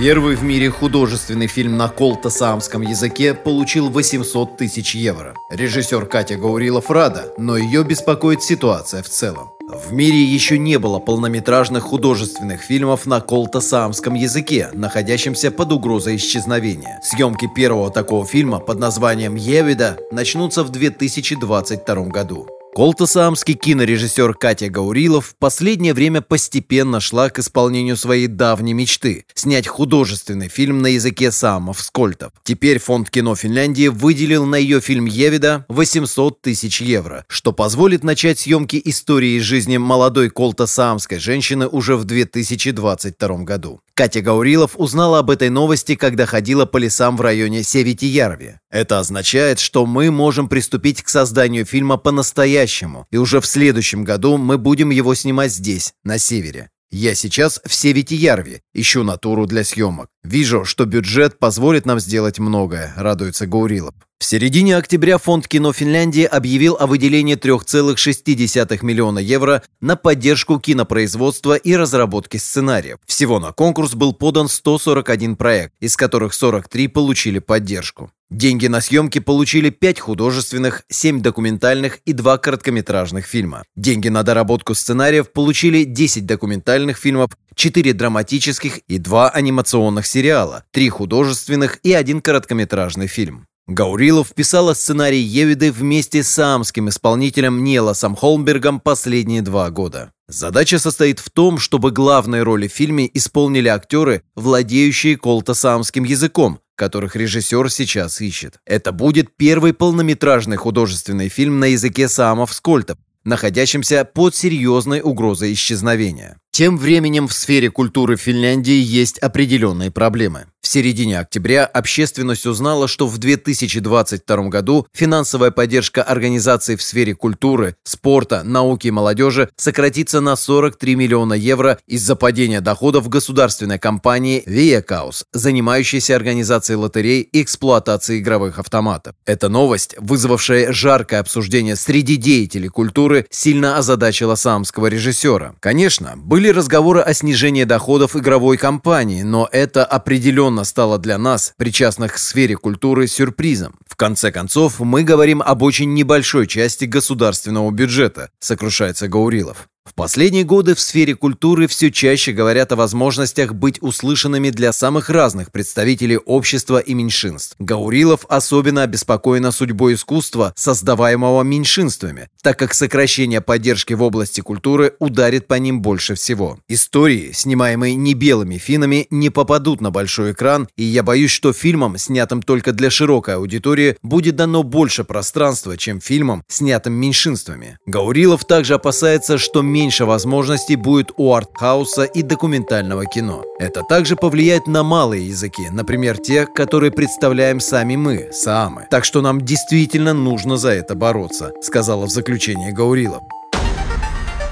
Первый в мире художественный фильм на колто-саамском языке получил 800 тысяч евро. Режиссер Катя Гаурилов рада, но ее беспокоит ситуация в целом. В мире еще не было полнометражных художественных фильмов на колто-саамском языке, находящемся под угрозой исчезновения. Съемки первого такого фильма под названием «Евида» начнутся в 2022 году. Колтасаамский кинорежиссер Катя Гаурилов в последнее время постепенно шла к исполнению своей давней мечты – снять художественный фильм на языке саамов скольтов. Теперь фонд кино Финляндии выделил на ее фильм «Евида» 800 тысяч евро, что позволит начать съемки истории жизни молодой колтасаамской женщины уже в 2022 году. Катя Гаурилов узнала об этой новости, когда ходила по лесам в районе Севитиярви. Это означает, что мы можем приступить к созданию фильма по-настоящему, и уже в следующем году мы будем его снимать здесь, на севере. Я сейчас в Севитиярви, ищу натуру для съемок. Вижу, что бюджет позволит нам сделать многое, радуется Гаурилов. В середине октября Фонд кино Финляндии объявил о выделении 3,6 миллиона евро на поддержку кинопроизводства и разработки сценариев. Всего на конкурс был подан 141 проект, из которых 43 получили поддержку. Деньги на съемки получили 5 художественных, 7 документальных и 2 короткометражных фильма. Деньги на доработку сценариев получили 10 документальных фильмов, 4 драматических и 2 анимационных сериала, 3 художественных и 1 короткометражный фильм. Гаурилов писала сценарий Евиды вместе с самским исполнителем Неласом Холмбергом последние два года. Задача состоит в том, чтобы главные роли в фильме исполнили актеры, владеющие колтосамским языком, которых режиссер сейчас ищет. Это будет первый полнометражный художественный фильм на языке саамов-скольтов, находящимся под серьезной угрозой исчезновения. Тем временем в сфере культуры Финляндии есть определенные проблемы. В середине октября общественность узнала, что в 2022 году финансовая поддержка организаций в сфере культуры, спорта, науки и молодежи сократится на 43 миллиона евро из-за падения доходов государственной компании Viacause, занимающейся организацией лотерей и эксплуатацией игровых автоматов. Эта новость, вызвавшая жаркое обсуждение среди деятелей культуры, сильно озадачила самского режиссера. Конечно, были разговоры о снижении доходов игровой компании, но это определенно стало для нас, причастных к сфере культуры, сюрпризом. В конце концов, мы говорим об очень небольшой части государственного бюджета, сокрушается Гаурилов. В последние годы в сфере культуры все чаще говорят о возможностях быть услышанными для самых разных представителей общества и меньшинств. Гаурилов особенно обеспокоена судьбой искусства, создаваемого меньшинствами, так как сокращение поддержки в области культуры ударит по ним больше всего. Истории, снимаемые не белыми финами, не попадут на большой экран, и я боюсь, что фильмам, снятым только для широкой аудитории, будет дано больше пространства, чем фильмам, снятым меньшинствами. Гаурилов также опасается, что меньше возможностей будет у артхауса и документального кино. Это также повлияет на малые языки, например, те, которые представляем сами мы, саамы. Так что нам действительно нужно за это бороться, сказала в заключении Гаурилов.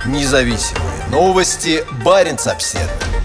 Независимые новости. Барин обседный.